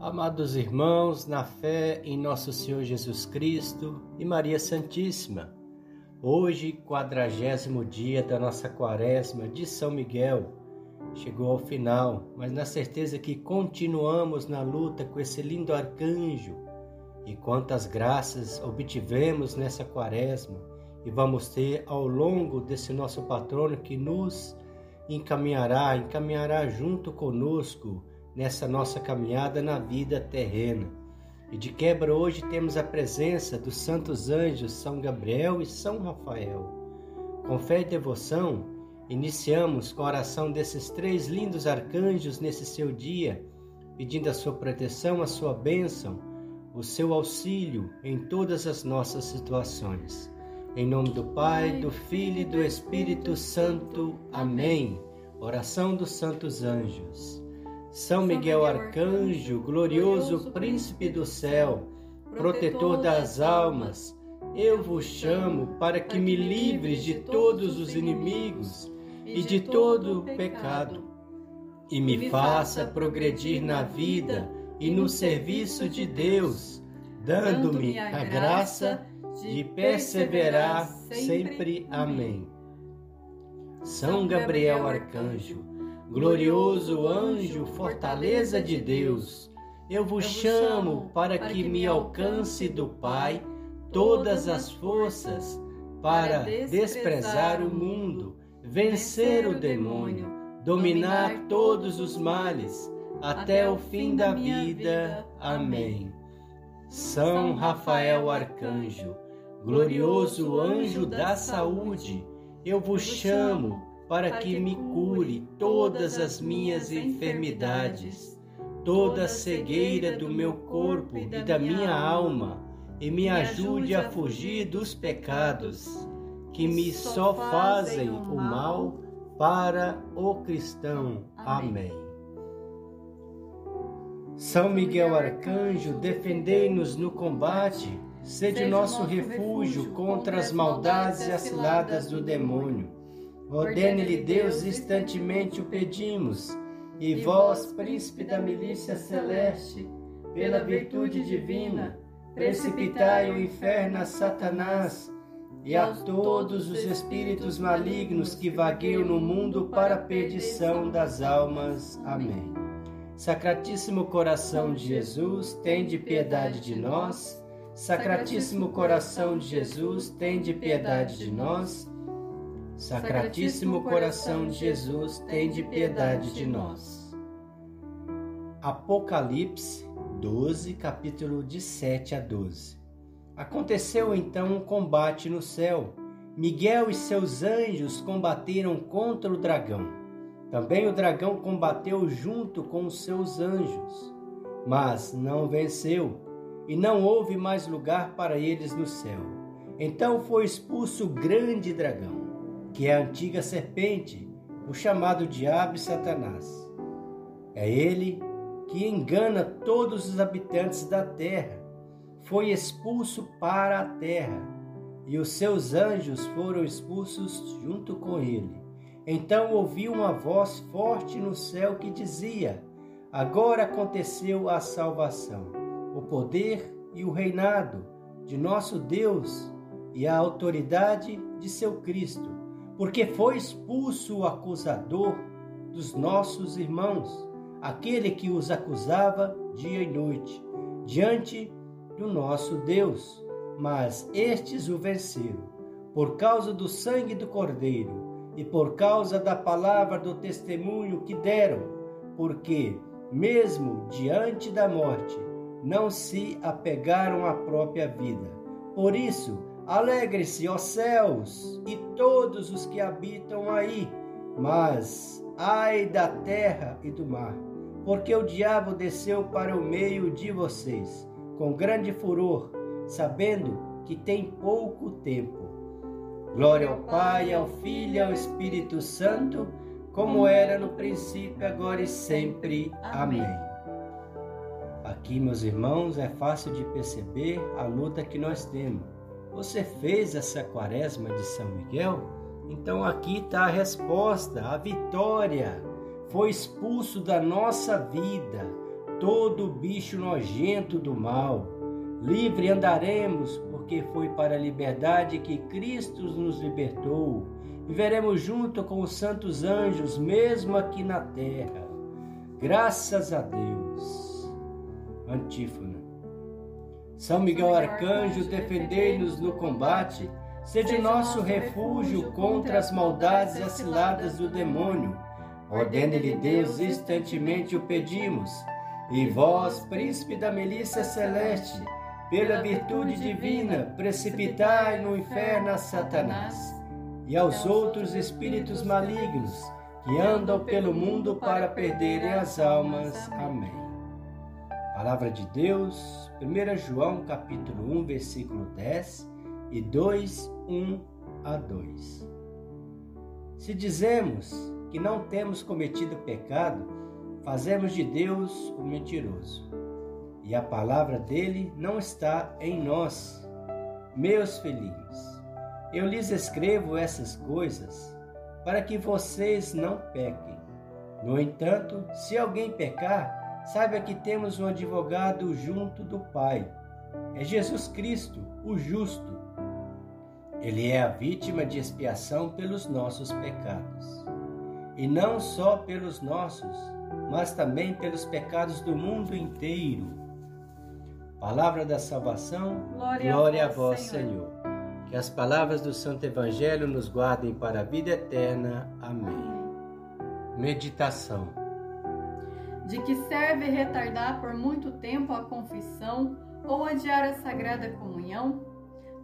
Amados irmãos, na fé em nosso Senhor Jesus Cristo e Maria Santíssima, hoje, quadragésimo dia da nossa quaresma de São Miguel, chegou ao final, mas na certeza que continuamos na luta com esse lindo arcanjo e quantas graças obtivemos nessa quaresma e vamos ter ao longo desse nosso patrono que nos encaminhará, encaminhará junto conosco nessa nossa caminhada na vida terrena. E de quebra hoje temos a presença dos santos anjos São Gabriel e São Rafael. Com fé e devoção, iniciamos com a oração desses três lindos arcanjos nesse seu dia, pedindo a sua proteção, a sua bênção, o seu auxílio em todas as nossas situações. Em nome do Pai, do Filho e do Espírito Santo. Amém. Oração dos Santos Anjos. São Miguel Arcanjo, glorioso príncipe do céu, protetor das almas, eu vos chamo para que me livres de todos os inimigos e de todo o pecado, e me faça progredir na vida e no serviço de Deus, dando-me a graça de perseverar sempre. Amém. São Gabriel Arcanjo, Glorioso anjo, fortaleza de Deus, eu vos chamo para que me alcance do Pai todas as forças para desprezar o mundo, vencer o demônio, dominar todos os males, até o fim da vida. Amém. São Rafael Arcanjo, glorioso anjo da saúde, eu vos chamo para que me cure todas as minhas enfermidades, toda a cegueira do meu corpo e da minha alma, e me ajude a fugir dos pecados que me só fazem o mal para o cristão. Amém. São Miguel Arcanjo, defendei-nos no combate, sede nosso refúgio contra as maldades e as ciladas do demônio. Ordene-lhe Deus, instantemente o pedimos. E vós, príncipe da milícia celeste, pela virtude divina, precipitai o inferno a Satanás e a todos os espíritos malignos que vagueiam no mundo para a perdição das almas. Amém. Sacratíssimo coração de Jesus, tende piedade de nós. Sacratíssimo coração de Jesus, tende piedade de nós. Sacratíssimo coração de Jesus, tende piedade de nós. Apocalipse 12, capítulo de 7 a 12. Aconteceu então um combate no céu. Miguel e seus anjos combateram contra o dragão. Também o dragão combateu junto com os seus anjos, mas não venceu, e não houve mais lugar para eles no céu. Então foi expulso o grande dragão que é a antiga serpente, o chamado diabo e Satanás. É ele que engana todos os habitantes da terra. Foi expulso para a terra, e os seus anjos foram expulsos junto com ele. Então ouvi uma voz forte no céu que dizia: Agora aconteceu a salvação, o poder e o reinado de nosso Deus e a autoridade de seu Cristo porque foi expulso o acusador dos nossos irmãos, aquele que os acusava dia e noite, diante do nosso Deus. Mas estes o venceram, por causa do sangue do Cordeiro e por causa da palavra do testemunho que deram, porque, mesmo diante da morte, não se apegaram à própria vida. Por isso, Alegre-se, ó céus, e todos os que habitam aí, mas ai da terra e do mar, porque o diabo desceu para o meio de vocês, com grande furor, sabendo que tem pouco tempo. Glória ao Pai, ao Filho e ao Espírito Santo, como era no princípio, agora e sempre. Amém. Aqui, meus irmãos, é fácil de perceber a luta que nós temos você fez essa quaresma de São Miguel? Então aqui está a resposta, a vitória. Foi expulso da nossa vida todo bicho nojento do mal. Livre andaremos, porque foi para a liberdade que Cristo nos libertou. E veremos junto com os santos anjos, mesmo aqui na terra. Graças a Deus. Antífona. São Miguel Arcanjo, defendei-nos no combate, sede nosso refúgio contra as maldades e as ciladas do demônio. Ordene-lhe Deus, instantemente o pedimos. E vós, príncipe da milícia celeste, pela virtude divina, precipitai no inferno a Satanás e aos outros espíritos malignos que andam pelo mundo para perderem as almas. Amém. Palavra de Deus, 1 João capítulo 1, versículo 10 e 2, 1 a 2. Se dizemos que não temos cometido pecado, fazemos de Deus o mentiroso. E a palavra dele não está em nós. Meus filhinhos, eu lhes escrevo essas coisas para que vocês não pequem. No entanto, se alguém pecar, saiba que temos um advogado junto do Pai. É Jesus Cristo, o justo. Ele é a vítima de expiação pelos nossos pecados e não só pelos nossos, mas também pelos pecados do mundo inteiro. Palavra da salvação, glória, glória a vós, Senhor. Senhor. Que as palavras do Santo Evangelho nos guardem para a vida eterna. Amém. Meditação. De que serve retardar por muito tempo a confissão ou adiar a sagrada comunhão?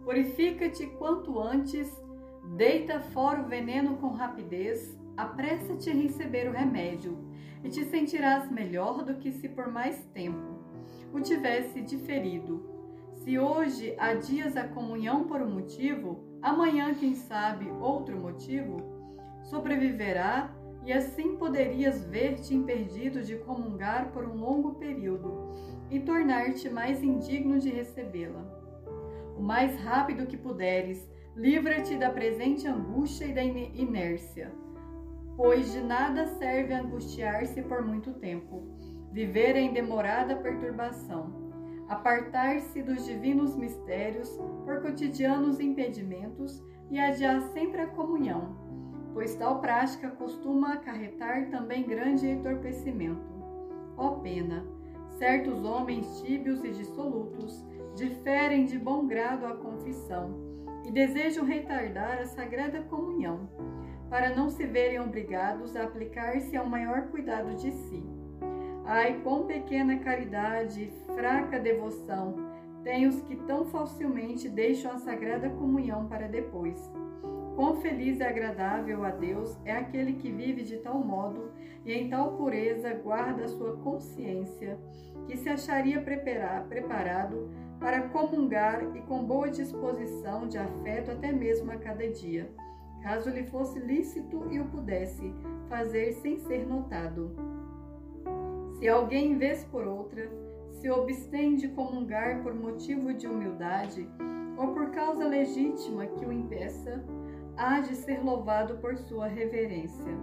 Purifica-te quanto antes, deita fora o veneno com rapidez apressa-te a receber o remédio, e te sentirás melhor do que se por mais tempo o tivesse diferido. Se hoje adias a comunhão por um motivo, amanhã, quem sabe, outro motivo, sobreviverá e assim poderias ver-te impedido de comungar por um longo período e tornar-te mais indigno de recebê-la. O mais rápido que puderes, livra-te da presente angústia e da inércia pois de nada serve angustiar-se por muito tempo, viver em demorada perturbação, apartar-se dos divinos mistérios por cotidianos impedimentos e adiar sempre a comunhão, pois tal prática costuma acarretar também grande entorpecimento. Ó pena! Certos homens tíbios e dissolutos diferem de bom grado a confissão e desejam retardar a sagrada comunhão para não se verem obrigados a aplicar-se ao maior cuidado de si. Ai, quão pequena caridade e fraca devoção têm os que tão facilmente deixam a sagrada comunhão para depois. Quão feliz e agradável a Deus é aquele que vive de tal modo e em tal pureza guarda a sua consciência, que se acharia preparado para comungar e com boa disposição de afeto até mesmo a cada dia caso lhe fosse lícito e o pudesse fazer sem ser notado. Se alguém, vez por outra, se obstém de comungar por motivo de humildade ou por causa legítima que o impeça, há de ser louvado por sua reverência.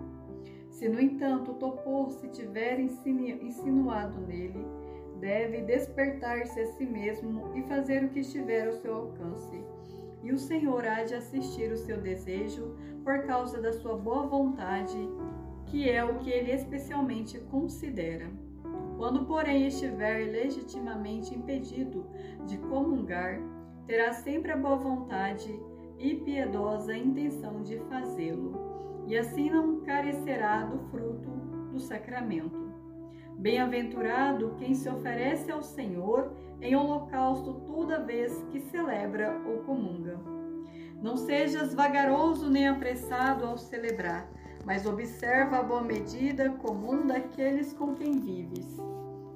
Se, no entanto, o topor se tiver insinuado nele, deve despertar-se a si mesmo e fazer o que estiver ao seu alcance e o Senhor há de assistir o seu desejo por causa da sua boa vontade, que é o que ele especialmente considera. Quando, porém, estiver legitimamente impedido de comungar, terá sempre a boa vontade e piedosa intenção de fazê-lo, e assim não carecerá do fruto do sacramento. Bem-aventurado quem se oferece ao Senhor em holocausto toda vez que celebra ou comunga. Não sejas vagaroso nem apressado ao celebrar, mas observa a boa medida comum daqueles com quem vives.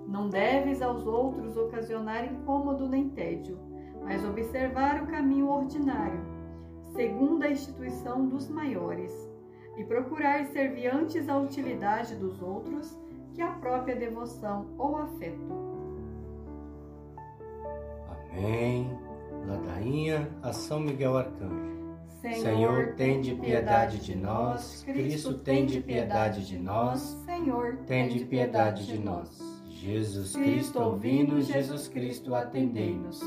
Não deves aos outros ocasionar incômodo nem tédio, mas observar o caminho ordinário, segundo a instituição dos maiores, e procurar servir antes a utilidade dos outros que a própria devoção ou afeto. Amém. Ladainha a São Miguel Arcanjo. Senhor, Senhor tem de piedade de nós. Cristo tem de piedade de nós. Senhor, tem de piedade de nós. Jesus Cristo ouvindo, Jesus Cristo atendei-nos.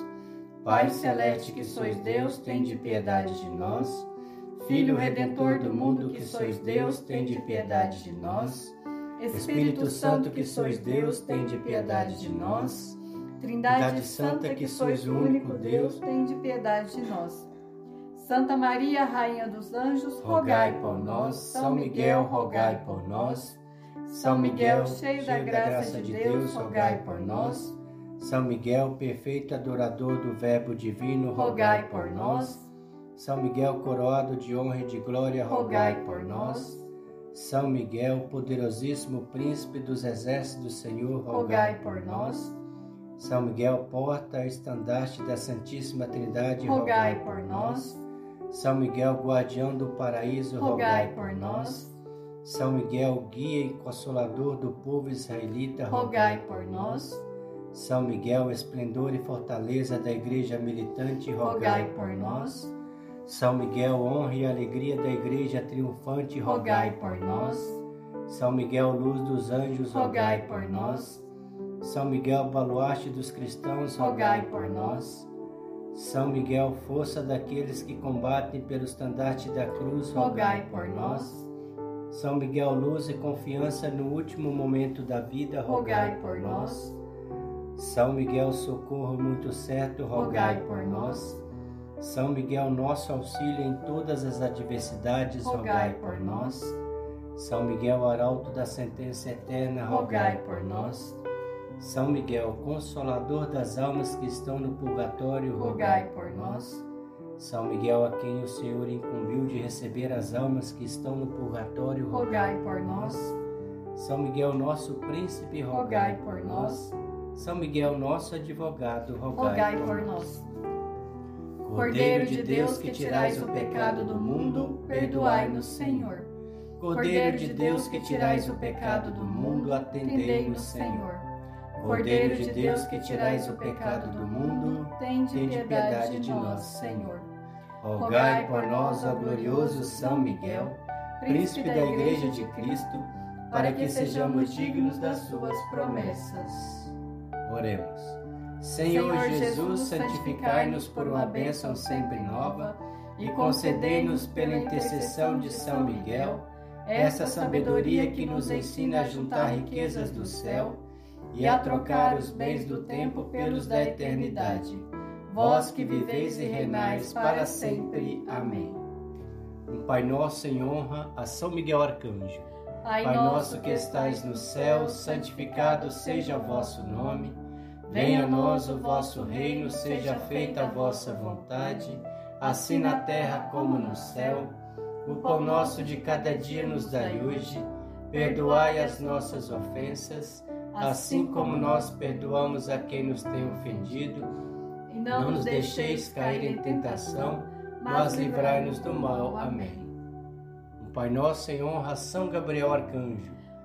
Pai celeste que sois Deus, tende piedade de nós. Filho redentor do mundo que sois Deus, tende piedade de nós. Espírito Santo que sois Deus, tende piedade de nós. Trindade Santa que sois o único Deus, tende piedade de nós. Santa Maria, Rainha dos Anjos, rogai por nós. São Miguel, rogai por nós. São Miguel, cheio da graça de Deus, rogai por nós. São Miguel, perfeito adorador do Verbo divino, rogai por nós. São Miguel, coroado de honra e de glória, rogai por nós. São Miguel, poderosíssimo príncipe dos exércitos do Senhor, rogai por nós. São Miguel, porta, estandarte da Santíssima Trindade, rogai por nós. São Miguel, guardião do paraíso, rogai por nós. São Miguel, guia e consolador do povo israelita, rogai por nós. São Miguel, esplendor e fortaleza da igreja militante, rogai por nós. São Miguel, honra e alegria da igreja triunfante, rogai por nós. São Miguel, luz dos anjos, rogai por nós. São Miguel, baluarte dos cristãos, rogai por nós. São Miguel, força daqueles que combatem pelo estandarte da cruz, rogai por nós. São Miguel, luz e confiança no último momento da vida, rogai por nós. São Miguel, socorro muito certo, rogai por nós. São Miguel, nosso auxílio em todas as adversidades, rogai por nós. São Miguel, arauto da sentença eterna, rogai por nós. São Miguel, consolador das almas que estão no purgatório, rogai por nós. São Miguel, a quem o Senhor incumbiu de receber as almas que estão no purgatório, rogai por nós. São Miguel, nosso príncipe, rogai, por nós. São Miguel, nosso advogado, rogai, rogai por nós. Cordeiro de Deus, que tirais o pecado do mundo, perdoai-nos, Senhor. Cordeiro de Deus, que tirais o pecado do mundo, atendei-nos, Senhor. Cordeiro de Deus, que tirais o pecado do mundo, tende piedade de nós, Senhor. Rogai por nós, ó glorioso São Miguel, príncipe da Igreja de Cristo, para que sejamos dignos das suas promessas. Oremos. Senhor Jesus, santificai-nos por uma bênção sempre nova e concedei-nos pela intercessão de São Miguel essa sabedoria que nos ensina a juntar riquezas do céu e a trocar os bens do tempo pelos da eternidade vós que viveis e reinais para sempre. Amém. Um Pai Nosso em honra a São Miguel Arcanjo. Pai, Pai nosso que estais no céu, santificado seja o vosso nome. Venha a nós o vosso reino, seja feita a vossa vontade, assim na terra como no céu. O pão nosso de cada dia nos dai hoje. Perdoai as nossas ofensas, assim como nós perdoamos a quem nos tem ofendido não, não nos deixeis cair em tentação, mas livrai-nos do mal. Amém. O Pai nosso em honra a São Gabriel Arcanjo.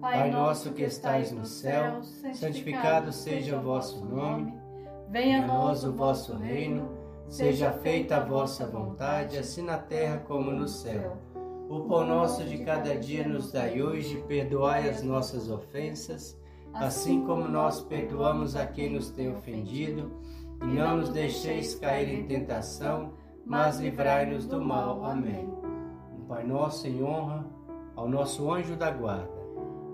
Pai nosso que estais no céu, santificado seja o vosso nome. Venha a nós o vosso reino. Seja feita a vossa vontade, assim na terra como no céu. O pão nosso de cada dia nos dai hoje, perdoai as nossas ofensas, assim como nós perdoamos a quem nos tem ofendido, e não nos deixeis cair em tentação, mas livrai-nos do mal. Amém. Pai nosso em honra ao nosso anjo da guarda.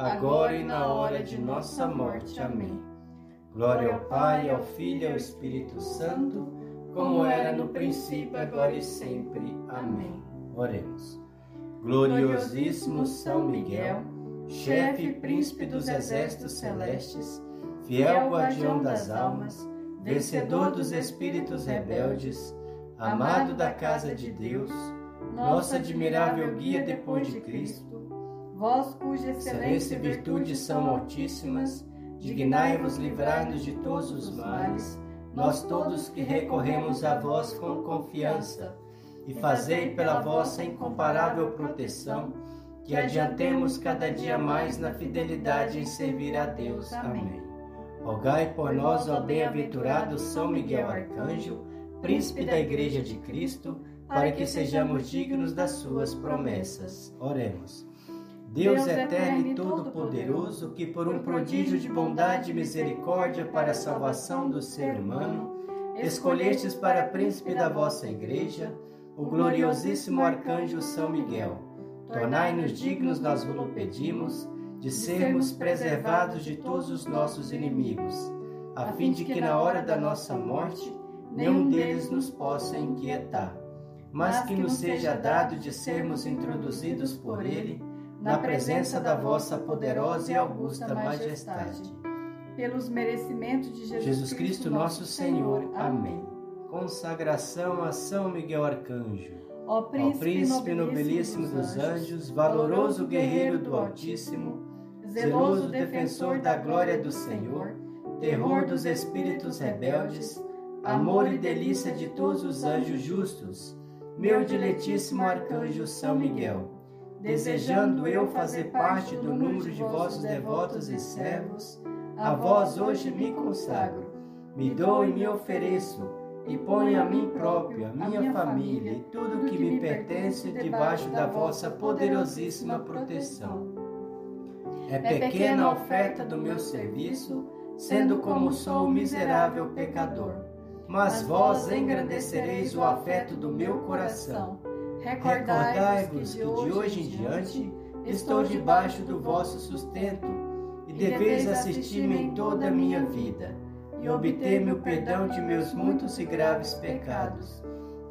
agora e na hora de nossa morte. Amém. Glória ao Pai, ao Filho e ao Espírito Santo, como era no princípio, agora e sempre. Amém. Oremos. Gloriosíssimo São Miguel, chefe e príncipe dos exércitos celestes, fiel guardião das almas, vencedor dos espíritos rebeldes, amado da casa de Deus, nosso admirável guia depois de Cristo, vós cuja excelência e virtude são altíssimas, dignai-vos livrar-nos de todos os males, nós todos que recorremos a vós com confiança, e fazei pela vossa incomparável proteção que adiantemos cada dia mais na fidelidade em servir a Deus. Amém. Rogai por nós, ó bem-aventurado São Miguel Arcanjo, príncipe da Igreja de Cristo, para que sejamos dignos das suas promessas. Oremos. Deus eterno e todo-poderoso, que por um prodígio de bondade e misericórdia para a salvação do ser humano, escolhestes para príncipe da vossa igreja o gloriosíssimo arcanjo São Miguel. Tornai-nos dignos, nós vos pedimos, de sermos preservados de todos os nossos inimigos, a fim de que na hora da nossa morte nenhum deles nos possa inquietar, mas que nos seja dado de sermos introduzidos por ele na presença da vossa poderosa e augusta majestade. Pelos merecimentos de Jesus, Jesus Cristo, nosso Senhor. Amém. Consagração a São Miguel Arcanjo. Ó príncipe, Ó príncipe nobilíssimo dos anjos, valoroso guerreiro do Altíssimo, zeloso defensor da glória do Senhor, terror dos espíritos rebeldes, amor e delícia de todos os anjos justos, meu diletíssimo arcanjo São Miguel desejando eu fazer parte do número de vossos devotos e servos, a vós hoje me consagro, me dou e me ofereço, e ponho a mim próprio, a minha família e tudo que me pertence debaixo da vossa poderosíssima proteção. É pequena a oferta do meu serviço, sendo como sou miserável pecador, mas vós engrandecereis o afeto do meu coração Recordai-vos que de hoje em diante estou debaixo do vosso sustento e deveis assistir-me em toda a minha vida e obter-me o perdão de meus muitos e graves pecados.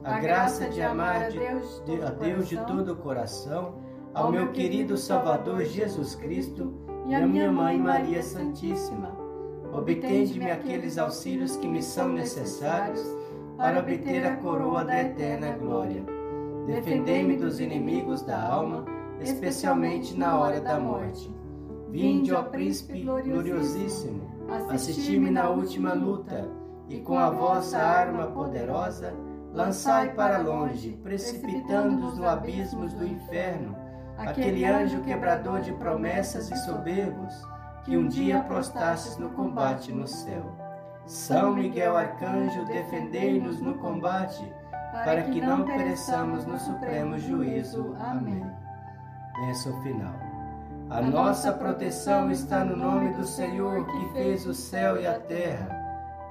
A graça de amar a Deus de, a Deus de todo o coração, ao meu querido Salvador Jesus Cristo e à minha Mãe Maria Santíssima. Obtende-me aqueles auxílios que me são necessários para obter a coroa da eterna glória defendei-me dos inimigos da alma, especialmente na hora da morte. Vinde, ó príncipe gloriosíssimo, assisti-me na última luta, e com a vossa arma poderosa, lançai para longe, precipitando-os no abismos do inferno, aquele anjo quebrador de promessas e soberbos, que um dia prostastes no combate no céu. São Miguel Arcanjo, defendei-nos no combate, para que não pereçamos no supremo juízo. Amém. Bênção final. A nossa proteção está no nome do Senhor que fez o céu e a terra.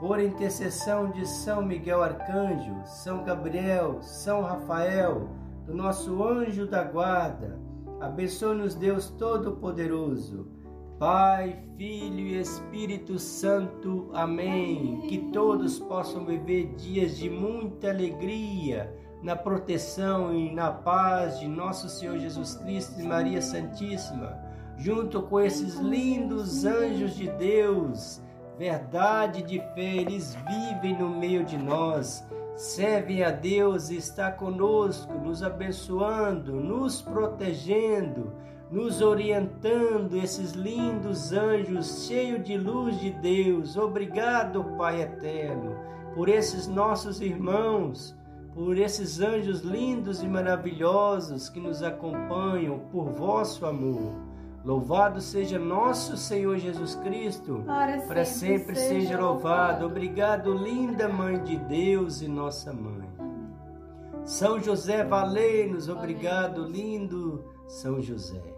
Por intercessão de São Miguel Arcanjo, São Gabriel, São Rafael, do nosso anjo da guarda, abençoe-nos Deus Todo-Poderoso Pai, Filho e Espírito Santo. Amém. Que todos possam viver dias de muita alegria na proteção e na paz de nosso Senhor Jesus Cristo e Maria Santíssima, junto com esses lindos anjos de Deus, verdade de fé, eles vivem no meio de nós, servem a Deus e está conosco, nos abençoando, nos protegendo, nos orientando, esses lindos anjos cheios de luz de Deus. Obrigado, Pai eterno, por esses nossos irmãos, por esses anjos lindos e maravilhosos que nos acompanham por vosso amor. Louvado seja nosso Senhor Jesus Cristo, para, para sempre, sempre seja louvado. Obrigado, linda Mãe de Deus e nossa Mãe. São José, valei-nos. Obrigado, lindo São José.